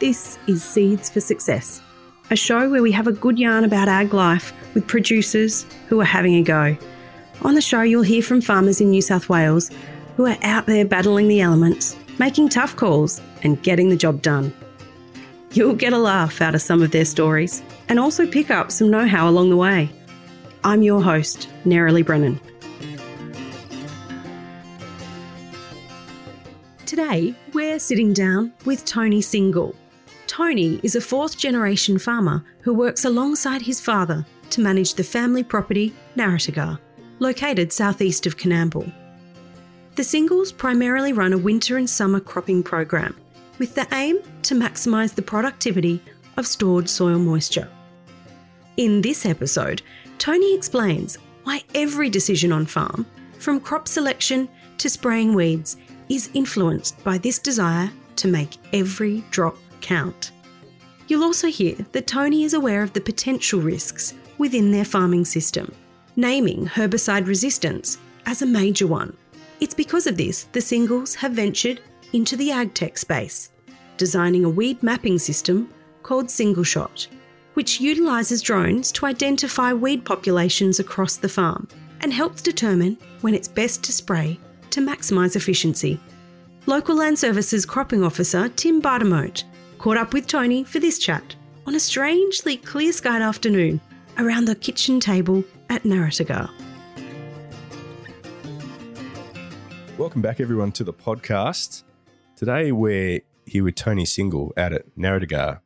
This is Seeds for Success, a show where we have a good yarn about ag life with producers who are having a go. On the show, you'll hear from farmers in New South Wales who are out there battling the elements, making tough calls, and getting the job done. You'll get a laugh out of some of their stories and also pick up some know how along the way. I'm your host, Nerily Brennan. Today, we're sitting down with Tony Single. Tony is a fourth generation farmer who works alongside his father to manage the family property Narratagar, located southeast of Coonamble. The Singles primarily run a winter and summer cropping program with the aim to maximise the productivity of stored soil moisture. In this episode, Tony explains why every decision on farm, from crop selection to spraying weeds, is influenced by this desire to make every drop count. You'll also hear that Tony is aware of the potential risks within their farming system, naming herbicide resistance as a major one. It's because of this the singles have ventured into the agtech space, designing a weed mapping system called Single Shot, which utilises drones to identify weed populations across the farm and helps determine when it's best to spray to maximise efficiency. Local Land Services cropping officer Tim Bartemote caught up with Tony for this chat on a strangely clear skied afternoon around the kitchen table at Narratagar. Welcome back, everyone, to the podcast. Today we're here with Tony Single out at Narratagar,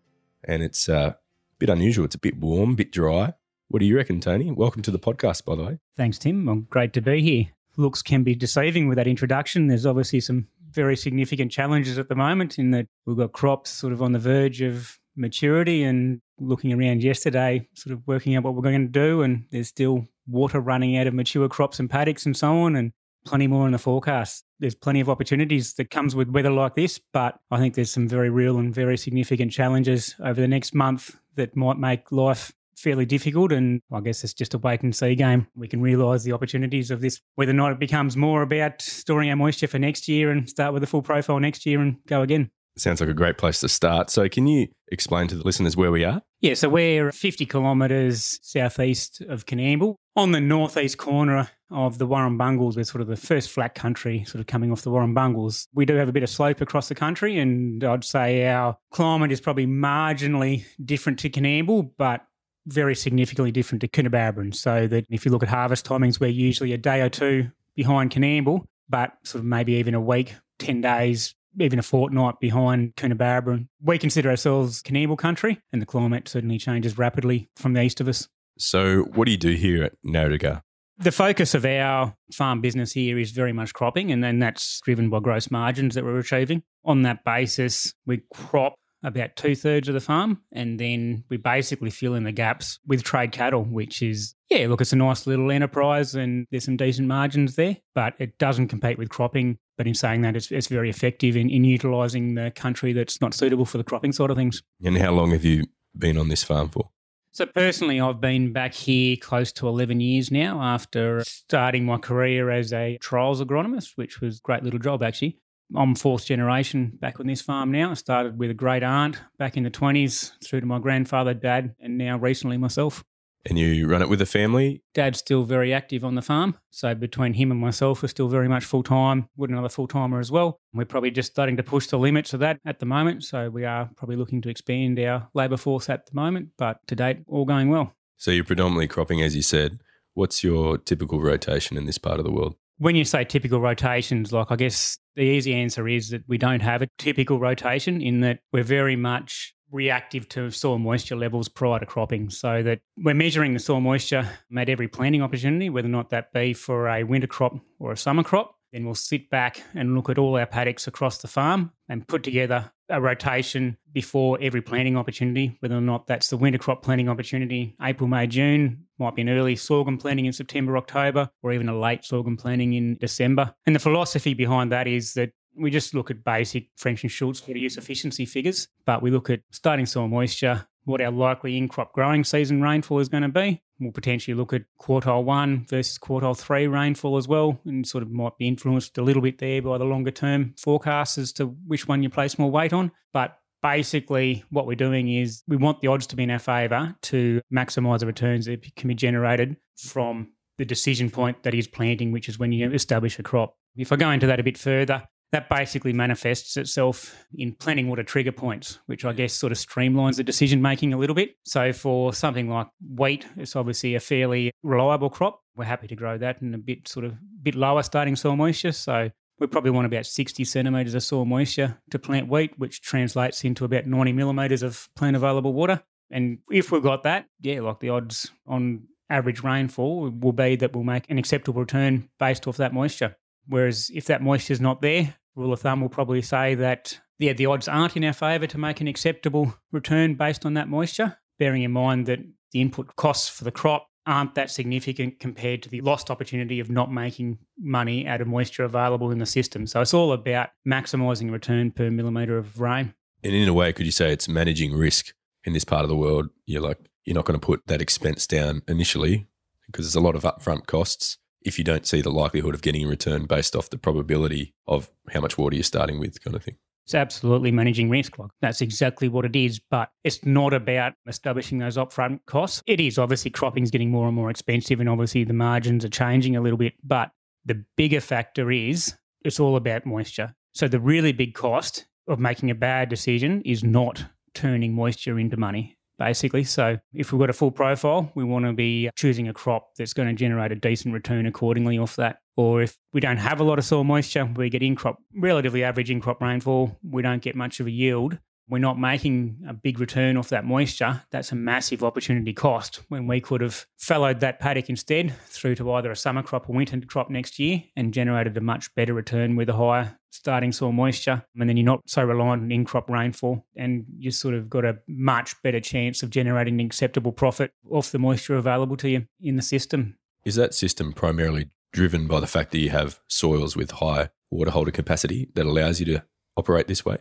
and it's uh, a bit unusual. It's a bit warm, a bit dry. What do you reckon, Tony? Welcome to the podcast, by the way. Thanks, Tim. Well, great to be here. Looks can be deceiving with that introduction. There's obviously some very significant challenges at the moment in that we've got crops sort of on the verge of maturity and looking around yesterday, sort of working out what we're going to do. And there's still water running out of mature crops and paddocks and so on, and plenty more in the forecast. There's plenty of opportunities that comes with weather like this, but I think there's some very real and very significant challenges over the next month that might make life fairly difficult. And I guess it's just a wait and see game. We can realise the opportunities of this, whether or not it becomes more about storing our moisture for next year and start with a full profile next year and go again. Sounds like a great place to start. So, can you explain to the listeners where we are? Yeah, so we're 50 kilometres southeast of Coonamble on the northeast corner of the Warrumbungles. We're sort of the first flat country, sort of coming off the Warrumbungles. We do have a bit of slope across the country, and I'd say our climate is probably marginally different to Coonamble, but very significantly different to Coonabarabran. So that if you look at harvest timings, we're usually a day or two behind Coonamble, but sort of maybe even a week, 10 days even a fortnight behind Coonabarabran. We consider ourselves Coonamble country, and the climate certainly changes rapidly from the east of us. So, what do you do here at Narratagar? The focus of our farm business here is very much cropping, and then that's driven by gross margins that we're achieving. On that basis, we crop about two thirds of the farm, and then we basically fill in the gaps with trade cattle, which is, yeah, look, it's a nice little enterprise and there's some decent margins there, but it doesn't compete with cropping. But in saying that, it's, it's very effective in, in utilising the country that's not suitable for the cropping side of things. And how long have you been on this farm for? So personally, I've been back here close to 11 years now after starting my career as a trials agronomist, which was a great little job actually. I'm fourth generation back on this farm now. I started with a great aunt back in the 20s through to my grandfather, dad, and now recently myself. And you run it with a family? Dad's still very active on the farm. So between him and myself, we're still very much full time, with another full timer as well. We're probably just starting to push the limits of that at the moment. So we are probably looking to expand our labour force at the moment, but to date, all going well. So you're predominantly cropping, as you said. What's your typical rotation in this part of the world? When you say typical rotations, like I guess the easy answer is that we don't have a typical rotation in that we're very much reactive to soil moisture levels prior to cropping. So that we're measuring the soil moisture at every planting opportunity, whether or not that be for a winter crop or a summer crop. Then we'll sit back and look at all our paddocks across the farm and put together a rotation before every planting opportunity, whether or not that's the winter crop planting opportunity, April, May, June, might be an early sorghum planting in September, October, or even a late sorghum planting in December. And the philosophy behind that is that we just look at basic French and Schultz water use efficiency figures, but we look at starting soil moisture, what our likely in crop growing season rainfall is going to be. We'll potentially look at quartile one versus quartile three rainfall as well, and sort of might be influenced a little bit there by the longer term forecasts as to which one you place more weight on. But basically what we're doing is we want the odds to be in our favour to maximise the returns that can be generated from the decision point that is planting, which is when you establish a crop. If I go into that a bit further, that basically manifests itself in planting water trigger points, which I guess sort of streamlines the decision making a little bit. So for something like wheat, it's obviously a fairly reliable crop. We're happy to grow that in a bit sort of bit lower starting soil moisture. So we probably want about 60 centimetres of soil moisture to plant wheat, which translates into about 90 millimetres of plant available water. And if we've got that, yeah, like the odds on average rainfall will be that we'll make an acceptable return based off that moisture. Whereas if that moisture is not there, rule of thumb will probably say that yeah, the odds aren't in our favour to make an acceptable return based on that moisture, bearing in mind that the input costs for the crop aren't that significant compared to the lost opportunity of not making money out of moisture available in the system. So it's all about maximising return per millimetre of rain. And in a way, could you say it's managing risk in this part of the world? You're like, you're not going to put that expense down initially because there's a lot of upfront costs if you don't see the likelihood of getting a return based off the probability of how much water you're starting with, kind of thing. It's absolutely managing risk. Clock. That's exactly what it is. But it's not about establishing those upfront costs. It is obviously cropping is getting more and more expensive, and obviously the margins are changing a little bit. But the bigger factor is it's all about moisture. So the really big cost of making a bad decision is not turning moisture into money basically. So if we've got a full profile, we want to be choosing a crop that's going to generate a decent return accordingly off that. Or if we don't have a lot of soil moisture, we get in crop, relatively average in crop rainfall, we don't get much of a yield, we're not making a big return off that moisture, that's a massive opportunity cost when we could have fallowed that paddock instead through to either a summer crop or winter crop next year and generated a much better return with a higher starting soil moisture. And then you're not so reliant on in crop rainfall and you sort of got a much better chance of generating an acceptable profit off the moisture available to you in the system. Is that system primarily driven by the fact that you have soils with high water holder capacity that allows you to operate this way?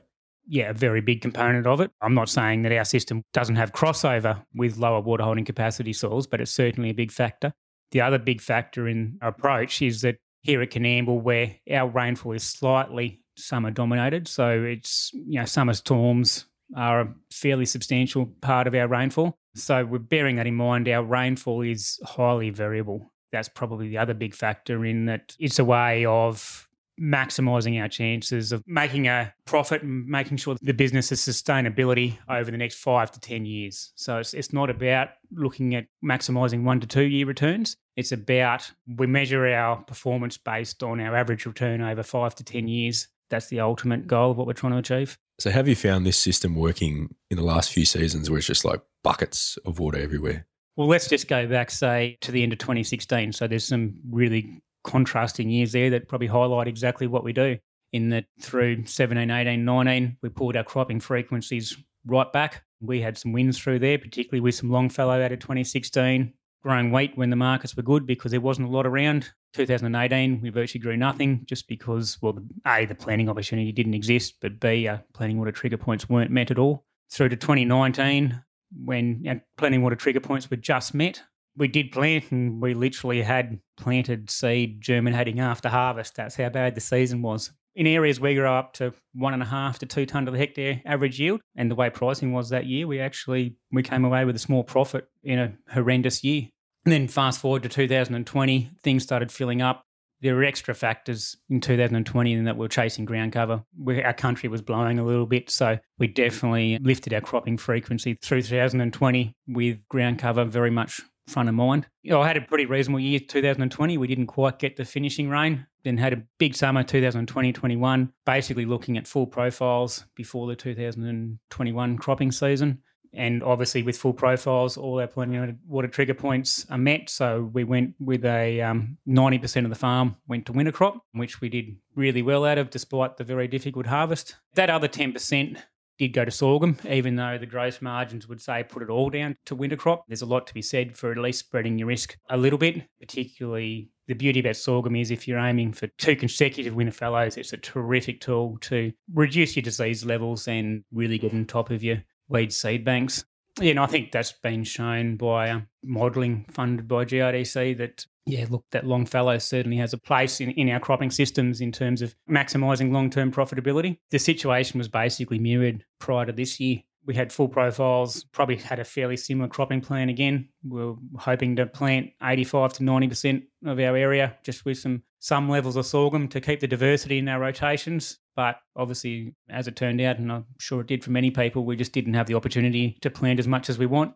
Yeah, a very big component of it. I'm not saying that our system doesn't have crossover with lower water holding capacity soils, but it's certainly a big factor. The other big factor in our approach is that here at Coonamble, where our rainfall is slightly summer dominated, so it's, you know, summer storms are a fairly substantial part of our rainfall. So we're bearing that in mind. Our rainfall is highly variable. That's probably the other big factor in that it's a way of maximizing our chances of making a profit and making sure the business has sustainability over the next five to 10 years. So it's, it's not about looking at maximizing one to two year returns. It's about we measure our performance based on our average return over five to 10 years. That's the ultimate goal of what we're trying to achieve. So, have you found this system working in the last few seasons where it's just like buckets of water everywhere? Well, let's just go back, say, to the end of 2016. So, there's some really contrasting years there that probably highlight exactly what we do. In that through 17, 18, 19, we pulled our cropping frequencies right back. We had some wins through there, particularly with some long fallow out of 2016, growing wheat when the markets were good because there wasn't a lot around. 2018, we virtually grew nothing just because, well, A, the planting opportunity didn't exist, but B, uh, planting water trigger points weren't met at all. Through to 2019, when our planting water trigger points were just met, we did plant and we literally had planted seed germinating after harvest. That's how bad the season was. In areas we grow up to one and a half to two tonne to the hectare average yield, and the way pricing was that year, we actually we came away with a small profit in a horrendous year. And then fast forward to 2020, things started filling up. There were extra factors in 2020 in that we were chasing ground cover. We, our country was blowing a little bit, so we definitely lifted our cropping frequency through 2020 with ground cover very much front of mind. You know, I had a pretty reasonable year 2020. We didn't quite get the finishing rain. Then had a big summer 2020 21, basically looking at full profiles before the 2021 cropping season. And obviously, with full profiles, all our planting water trigger points are met. So we went with a um, 90% of the farm went to winter crop, which we did really well out of despite the very difficult harvest. That other 10% did go to sorghum, even though the gross margins would say put it all down to winter crop. There's a lot to be said for at least spreading your risk a little bit, particularly the beauty about sorghum is if you're aiming for two consecutive winter fallows, it's a terrific tool to reduce your disease levels and really get on top of your weed seed banks. Yeah, and I think that's been shown by uh, modelling funded by GRDC that, yeah, look, that long fallow certainly has a place in, in our cropping systems in terms of maximising long term profitability. The situation was basically mirrored prior to this year. We had full profiles, probably had a fairly similar cropping plan again. We are hoping to plant 85 to 90% of our area just with some some levels of sorghum to keep the diversity in our rotations. But obviously, as it turned out, and I'm sure it did for many people, we just didn't have the opportunity to plant as much as we want.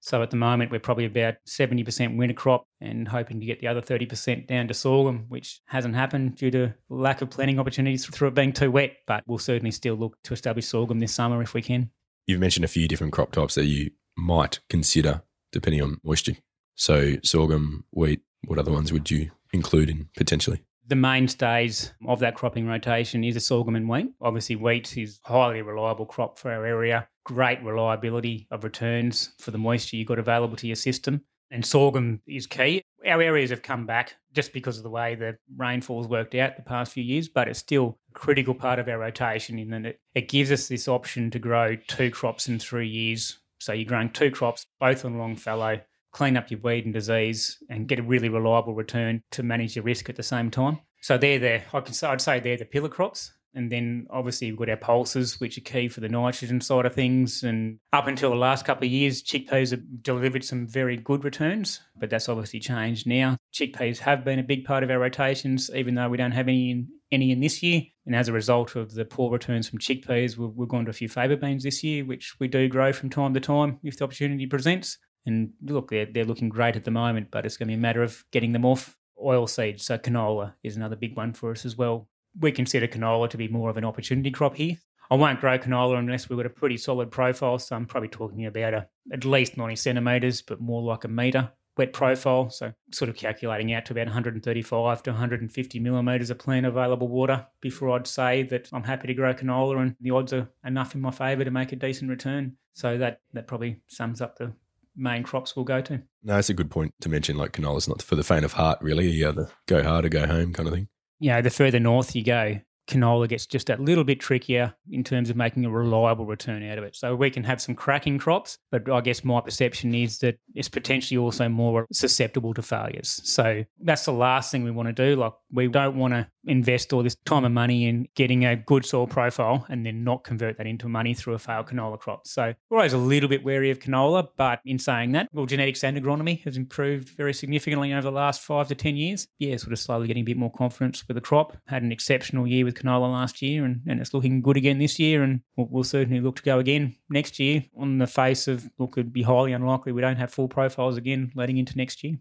So at the moment, we're probably about 70% winter crop and hoping to get the other 30% down to sorghum, which hasn't happened due to lack of planting opportunities through it being too wet. But we'll certainly still look to establish sorghum this summer if we can. You've mentioned a few different crop types that you might consider depending on moisture. So sorghum, wheat, what other ones would you include in potentially? The mainstays of that cropping rotation is a sorghum and wheat. Obviously, wheat is highly reliable crop for our area, great reliability of returns for the moisture you've got available to your system. And sorghum is key. Our areas have come back just because of the way the rainfall's worked out the past few years, but it's still a critical part of our rotation in that it, it gives us this option to grow two crops in three years. So you're growing two crops, both on long fallow, clean up your weed and disease, and get a really reliable return to manage your risk at the same time. So they're the I can I'd say they're the pillar crops. And then obviously we've got our pulses, which are key for the nitrogen side of things. And up until the last couple of years, chickpeas have delivered some very good returns, but that's obviously changed now. Chickpeas have been a big part of our rotations, even though we don't have any in, any in this year. And as a result of the poor returns from chickpeas, we've, we've gone to a few faba beans this year, which we do grow from time to time if the opportunity presents. And look, they're, they're looking great at the moment, but it's going to be a matter of getting them off. Oil seeds, so canola is another big one for us as well. We consider canola to be more of an opportunity crop here. I won't grow canola unless we've got a pretty solid profile, so I'm probably talking about a, at least 90 centimetres, but more like a metre wet profile. So, sort of calculating out to about 135 to 150 millimetres of plant available water before I'd say that I'm happy to grow canola and the odds are enough in my favour to make a decent return. So, that, that probably sums up the main crops we'll go to. No, it's a good point to mention. Like canola is not for the faint of heart, really. Yeah, the go hard or go home kind of thing. Yeah, the further north you go, canola gets just that little bit trickier in terms of making a reliable return out of it. So we can have some cracking crops, but I guess my perception is that it's potentially also more susceptible to failures. So that's the last thing we want to do. Like we don't want to invest all this time and money in getting a good soil profile and then not convert that into money through a failed canola crop. So we're always a little bit wary of canola, but in saying that, well, genetics and agronomy has improved very significantly over the last five to 10 years. Yeah, sort of slowly getting a bit more confidence with the crop. Had an exceptional year with canola last year and, and it's looking good again this year. And we'll, we'll certainly look to go again next year on the face of, look, it'd be highly unlikely we don't have full profiles again leading into next year.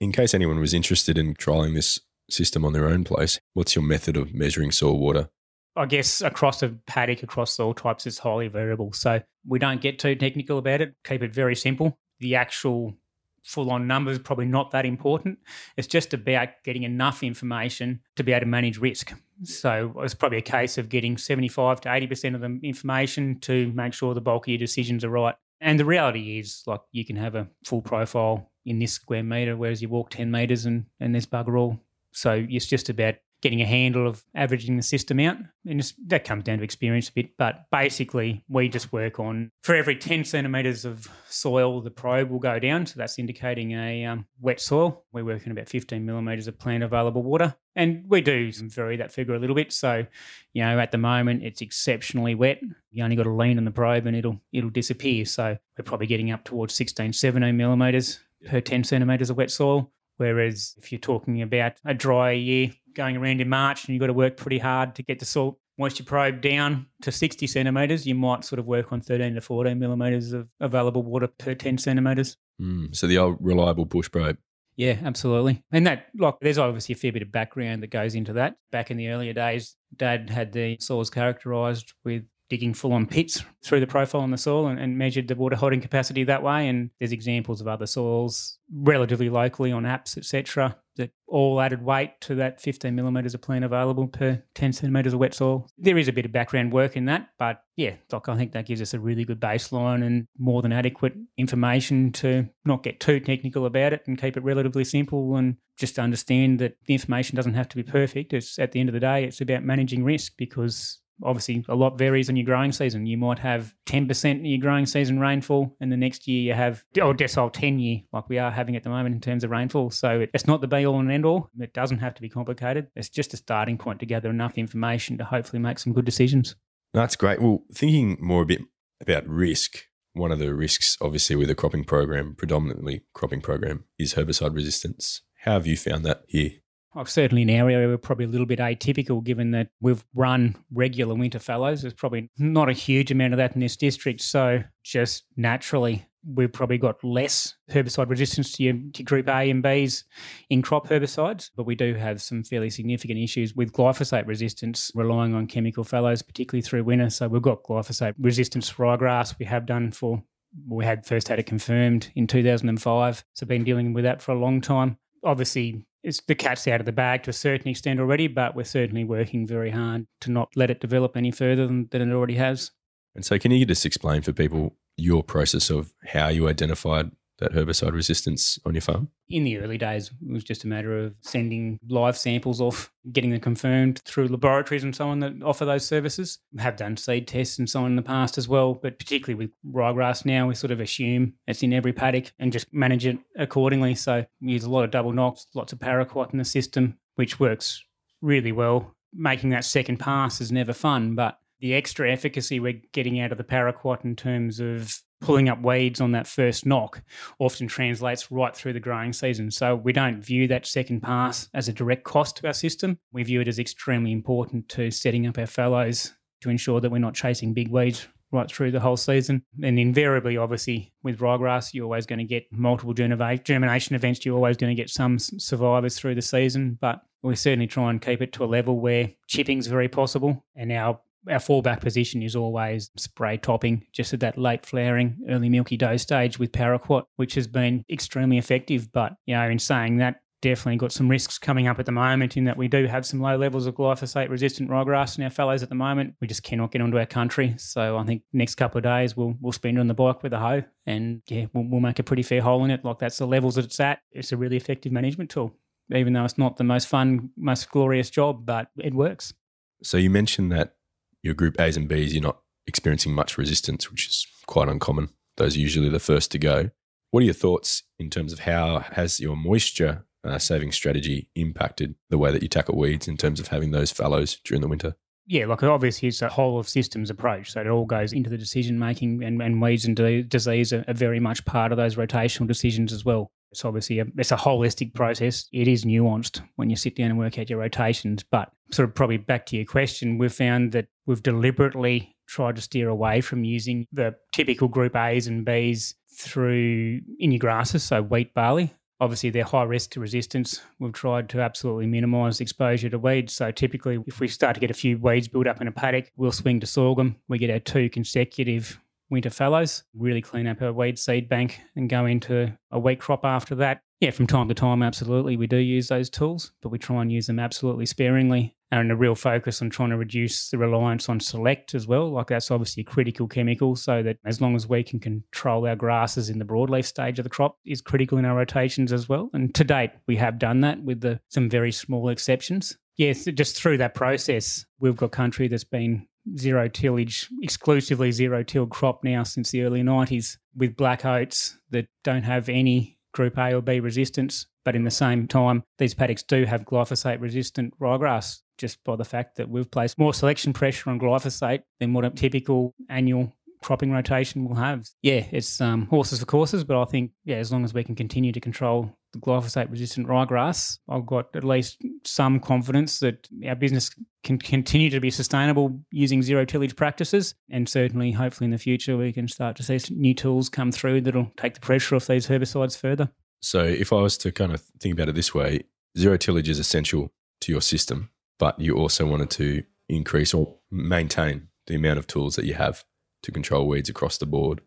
In case anyone was interested in trialing this system on their own place. What's your method of measuring soil water? I guess across a paddock, across soil types, is highly variable. So we don't get too technical about it. Keep it very simple. The actual full on numbers probably not that important. It's just about getting enough information to be able to manage risk. So it's probably a case of getting 75 to 80% of the information to make sure the bulk of your decisions are right. And the reality is, like, you can have a full profile in this square metre, whereas you walk 10 metres and, and there's bugger all so it's just about getting a handle of averaging the system out. And that comes down to experience a bit. But basically, we just work on for every 10 centimetres of soil, the probe will go down. So that's indicating a um, wet soil. We're working about 15 millimetres of plant available water. And we do vary that figure a little bit. So, you know, at the moment it's exceptionally wet. You only got to lean on the probe and it'll it'll disappear. So we're probably getting up towards 16, 17 millimetres per 10 centimetres of wet soil. Whereas if you're talking about a dry year going around in March and you've got to work pretty hard to get the soil moisture probe down to 60 centimetres, you might sort of work on 13 to 14 millimetres of available water per 10 centimetres. Mm, so the old reliable bush probe. Yeah, absolutely. And that, like, there's obviously a fair bit of background that goes into that. Back in the earlier days, Dad had the soils characterised with digging full on pits through the profile on the soil and, and, measured the water holding capacity that way. And there's examples of other soils relatively locally on apps, etc., that all added weight to that 15 millimetres of plant available per 10 centimetres of wet soil. There is a bit of background work in that, but yeah, like I think that gives us a really good baseline and more than adequate information to not get too technical about it and keep it relatively simple and just understand that the information doesn't have to be perfect. It's at the end of the day, it's about managing risk because obviously a lot varies on your growing season. You might have 10% in your growing season rainfall, and the next year you have, or decile 10 year, like we are having at the moment in terms of rainfall. So it's not the be all and end all. It doesn't have to be complicated. It's just a starting point to gather enough information to hopefully make some good decisions. That's great. Well, thinking more a bit about risk, one of the risks, obviously, with a cropping program, predominantly cropping program, is herbicide resistance. How have you found that here? I've certainly in our area we're probably a little bit atypical given that we've run regular winter fallows. There's probably not a huge amount of that in this district. So just naturally we've probably got less herbicide resistance to, your, to group A and B's in crop herbicides, but we do have some fairly significant issues with glyphosate resistance relying on chemical fallows, particularly through winter. So we've got glyphosate resistance ryegrass we have done for we had first had it confirmed in 2005 so been dealing with that for a long time obviously it's the cat's out of the bag to a certain extent already, but we're certainly working very hard to not let it develop any further than, than it already has. And so, can you just explain for people your process of how you identified that herbicide resistance on your farm? In the early days, it was just a matter of sending live samples off, getting them confirmed through laboratories and so on that offer those services. We have done seed tests and so on in the past as well, but particularly with ryegrass now, we sort of assume it's in every paddock and just manage it accordingly. So we use a lot of double knocks, lots of paraquat in the system, which works really well. Making that second pass is never fun, but the extra efficacy we're getting out of the paraquat in terms of pulling up weeds on that first knock often translates right through the growing season. So we don't view that second pass as a direct cost to our system. We view it as extremely important to setting up our fallows to ensure that we're not chasing big weeds right through the whole season. And invariably, obviously, with ryegrass, you're always going to get multiple germination events. You're always going to get some survivors through the season, but we certainly try and keep it to a level where chipping's very possible. And our our fallback position is always spray topping just at that late flowering, early milky dough stage with paraquat, which has been extremely effective. But, you know, in saying that, definitely got some risks coming up at the moment in that we do have some low levels of glyphosate resistant ryegrass in our fallows at the moment. We just cannot get onto our country. So I think next couple of days we'll we'll spend on the bike with a hoe and yeah, we'll, we'll make a pretty fair hole in it. Like that's the levels that it's at. It's a really effective management tool. Even though it's not the most fun, most glorious job, but it works. So you mentioned that your group A's and B's, you're not experiencing much resistance, which is quite uncommon. Those are usually the first to go. What are your thoughts in terms of how has your moisture uh, saving strategy impacted the way that you tackle weeds in terms of having those fallows during the winter? Yeah, like obviously it's a whole of systems approach. So it all goes into the decision making, and, and weeds and disease are, are very much part of those rotational decisions as well. It's obviously a, it's a holistic process. It is nuanced when you sit down and work out your rotations. But sort of probably back to your question, we've found that we've deliberately tried to steer away from using the typical group A's and B's through in your grasses, so wheat, barley. Obviously, they're high risk to resistance. We've tried to absolutely minimise exposure to weeds. So, typically, if we start to get a few weeds built up in a paddock, we'll swing to sorghum. We get our two consecutive winter fallows, really clean up our weed seed bank and go into a wheat crop after that. Yeah, from time to time, absolutely, we do use those tools, but we try and use them absolutely sparingly and a real focus on trying to reduce the reliance on select as well. Like that's obviously a critical chemical, so that as long as we can control our grasses in the broadleaf stage of the crop is critical in our rotations as well. And to date, we have done that with the, some very small exceptions. Yes, just through that process, we've got country that's been zero tillage, exclusively zero tilled crop now since the early 90s with black oats that don't have any group A or B resistance. But in the same time, these paddocks do have glyphosate resistant ryegrass just by the fact that we've placed more selection pressure on glyphosate than what a typical annual cropping rotation will have. Yeah, it's um, horses for courses, but I think, yeah, as long as we can continue to control the glyphosate resistant ryegrass, I've got at least some confidence that our business can continue to be sustainable using zero tillage practices. And certainly, hopefully, in the future, we can start to see new tools come through that'll take the pressure off these herbicides further. So, if I was to kind of think about it this way, zero tillage is essential to your system, but you also wanted to increase or maintain the amount of tools that you have to control weeds across the board.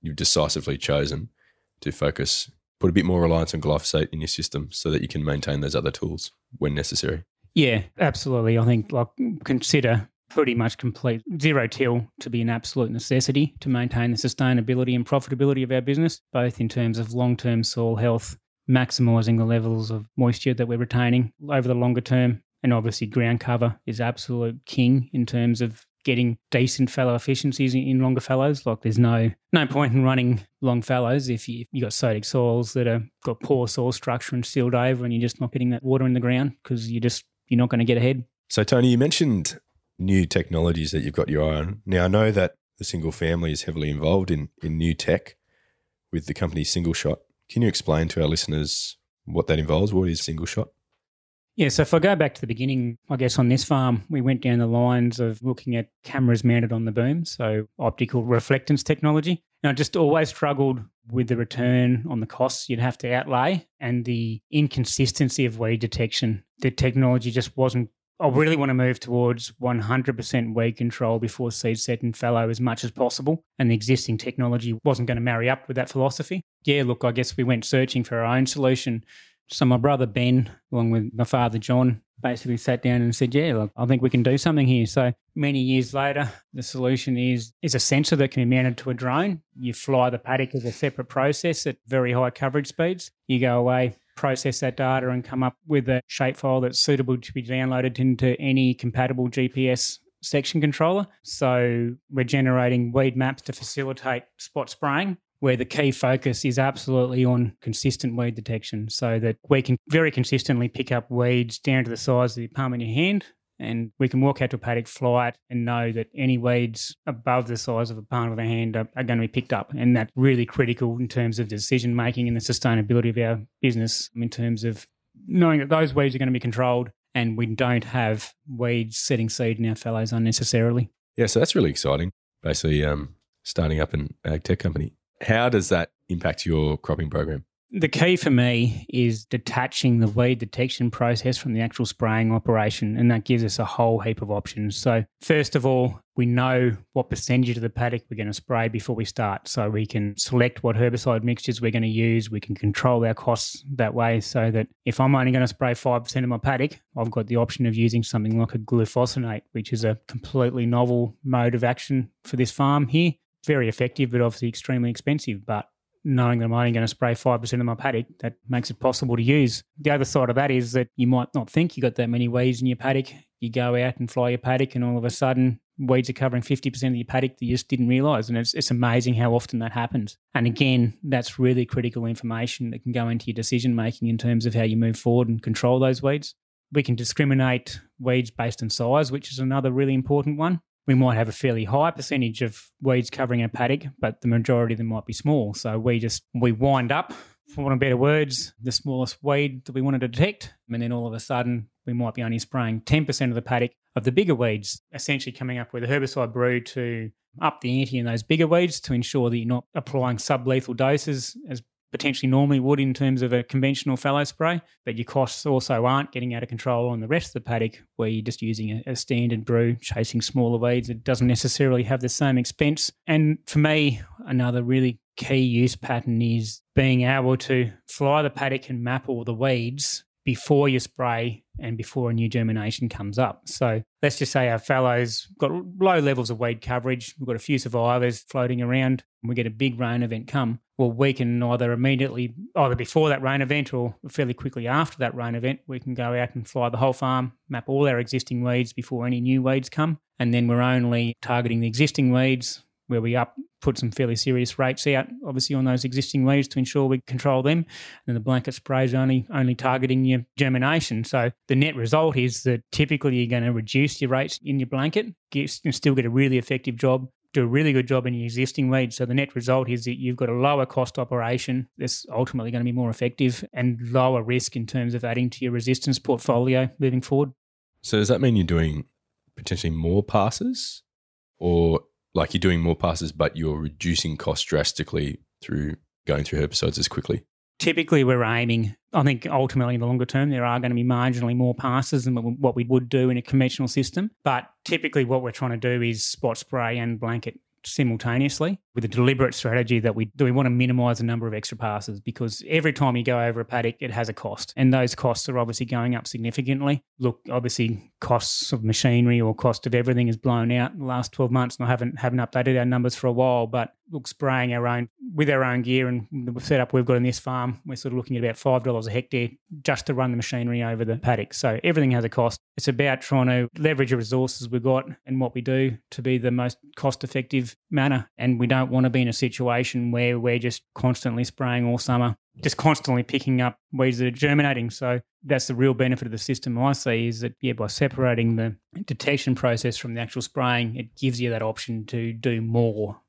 You've decisively chosen to focus, put a bit more reliance on glyphosate in your system so that you can maintain those other tools when necessary. Yeah, absolutely. I think like consider pretty much complete zero till to be an absolute necessity to maintain the sustainability and profitability of our business, both in terms of long term soil health, maximising the levels of moisture that we're retaining over the longer term. And obviously, ground cover is absolute king in terms of getting decent fallow efficiencies in, in longer fallows. Like there's no no point in running long fallows if you you got sodic soils that are got poor soil structure and sealed over, and you're just not getting that water in the ground because you just you're not going to get ahead. So Tony, you mentioned new technologies that you've got your eye on. Now I know that the single family is heavily involved in in new tech with the company Single Shot. Can you explain to our listeners what that involves? What is Single Shot? Yeah, so if I go back to the beginning, I guess on this farm, we went down the lines of looking at cameras mounted on the boom, so optical reflectance technology. And I just always struggled with the return on the costs you'd have to outlay and the inconsistency of weed detection. The technology just wasn't. I really want to move towards 100% weed control before seed set and fallow as much as possible. And the existing technology wasn't going to marry up with that philosophy. Yeah, look, I guess we went searching for our own solution so my brother Ben, along with my father John, basically sat down and said, "Yeah, look, I think we can do something here." So many years later, the solution is is a sensor that can be mounted to a drone. You fly the paddock as a separate process at very high coverage speeds. You go away, process that data, and come up with a shapefile that's suitable to be downloaded into any compatible GPS section controller. So we're generating weed maps to facilitate spot spraying where the key focus is absolutely on consistent weed detection so that we can very consistently pick up weeds down to the size of the palm in your hand and we can walk out to a paddock, fly it, and know that any weeds above the size of a palm of a hand are, are, going to be picked up. And that's really critical in terms of decision making and the sustainability of our business in terms of knowing that those weeds are going to be controlled and we don't have weeds setting seed in our fallows unnecessarily. Yeah, so that's really exciting. Basically, um, starting up an ag tech company. How does that impact your cropping program? The key for me is detaching the weed detection process from the actual spraying operation, and that gives us a whole heap of options. So, first of all, we know what percentage of the paddock we're going to spray before we start. So, we can select what herbicide mixtures we're going to use. We can control our costs that way so that if I'm only going to spray 5% of my paddock, I've got the option of using something like a glufosinate, which is a completely novel mode of action for this farm here very effective, but obviously extremely expensive. But knowing that I'm only going to spray 5% of my paddock, that makes it possible to use. The other side of that is that you might not think you got that many weeds in your paddock. You go out and fly your paddock, and all of a sudden, weeds are covering 50% of your paddock that you just didn't realize. And it's, it's amazing how often that happens. And again, that's really critical information that can go into your decision making in terms of how you move forward and control those weeds. We can discriminate weeds based on size, which is another really important one we might have a fairly high percentage of weeds covering a paddock, but the majority of them might be small. So we just we wind up, for want of better words, the smallest weed that we want to detect, and then all of a sudden we might be only spraying 10% of the paddock of the bigger weeds, essentially coming up with a herbicide brew to up the ante in those bigger weeds to ensure that you're not applying sublethal doses as potentially normally would in terms of a conventional fallow spray, but your costs also aren't getting out of control on the rest of the paddock where you're just using a, a standard brew, chasing smaller weeds. It doesn't necessarily have the same expense. And for me, another really key use pattern is being able to fly the paddock and map all the weeds before you spray and before a new germination comes up. So let's just say our fallows got low levels of weed coverage. We've got a few survivors floating around and we get a big rain event come. Well, we can either immediately, either before that rain event or fairly quickly after that rain event, we can go out and fly the whole farm, map all our existing weeds before any new weeds come. And then we're only targeting the existing weeds where we up put some fairly serious rates out, obviously on those existing weeds to ensure we control them. And the blanket spray is only only targeting your germination. So the net result is that typically you're going to reduce your rates in your blanket, get, and still get a really effective job. Do a really good job in your existing weeds. So the net result is that you've got a lower cost operation that's ultimately going to be more effective and lower risk in terms of adding to your resistance portfolio moving forward. So does that mean you're doing potentially more passes or like you're doing more passes, but you're reducing costs drastically through going through herbicides as quickly? Typically, we're aiming, I think ultimately in the longer term, there are going to be marginally more passes than what we would do in a conventional system. But typically, what we're trying to do is spot spray and blanket simultaneously with a deliberate strategy that we do we want to minimize the number of extra passes because every time you go over a paddock it has a cost and those costs are obviously going up significantly. Look obviously costs of machinery or cost of everything has blown out in the last 12 months and I haven't haven't updated our numbers for a while but look spraying our own with our own gear and the setup we've got in this farm, we're sort of looking at about five dollars a hectare just to run the machinery over the paddock. So everything has a cost. It's about trying to leverage the resources we've got and what we do to be the most cost effective manner. And we don't want to be in a situation where we're just constantly spraying all summer, just constantly picking up weeds that are germinating. So that's the real benefit of the system I see is that yeah, by separating the detection process from the actual spraying, it gives you that option to do more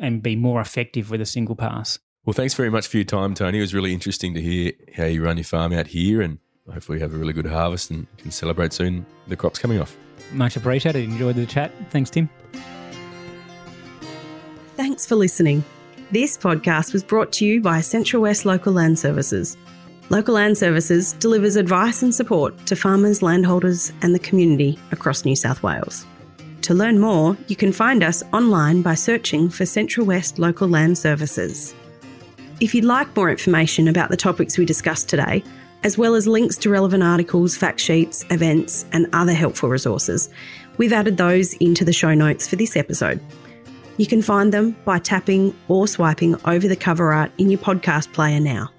and be more effective with a single pass. Well, thanks very much for your time, Tony. It was really interesting to hear how you run your farm out here, and hopefully, have a really good harvest and can celebrate soon the crops coming off. Much appreciated. Enjoyed the chat. Thanks, Tim. Thanks for listening. This podcast was brought to you by Central West Local Land Services. Local Land Services delivers advice and support to farmers, landholders, and the community across New South Wales. To learn more, you can find us online by searching for Central West Local Land Services. If you'd like more information about the topics we discussed today, as well as links to relevant articles, fact sheets, events, and other helpful resources, we've added those into the show notes for this episode. You can find them by tapping or swiping over the cover art in your podcast player now.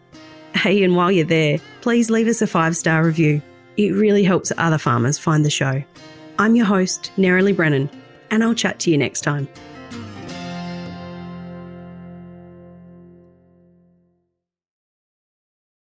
Hey, and while you're there, please leave us a five star review. It really helps other farmers find the show. I'm your host, Nerily Brennan, and I'll chat to you next time.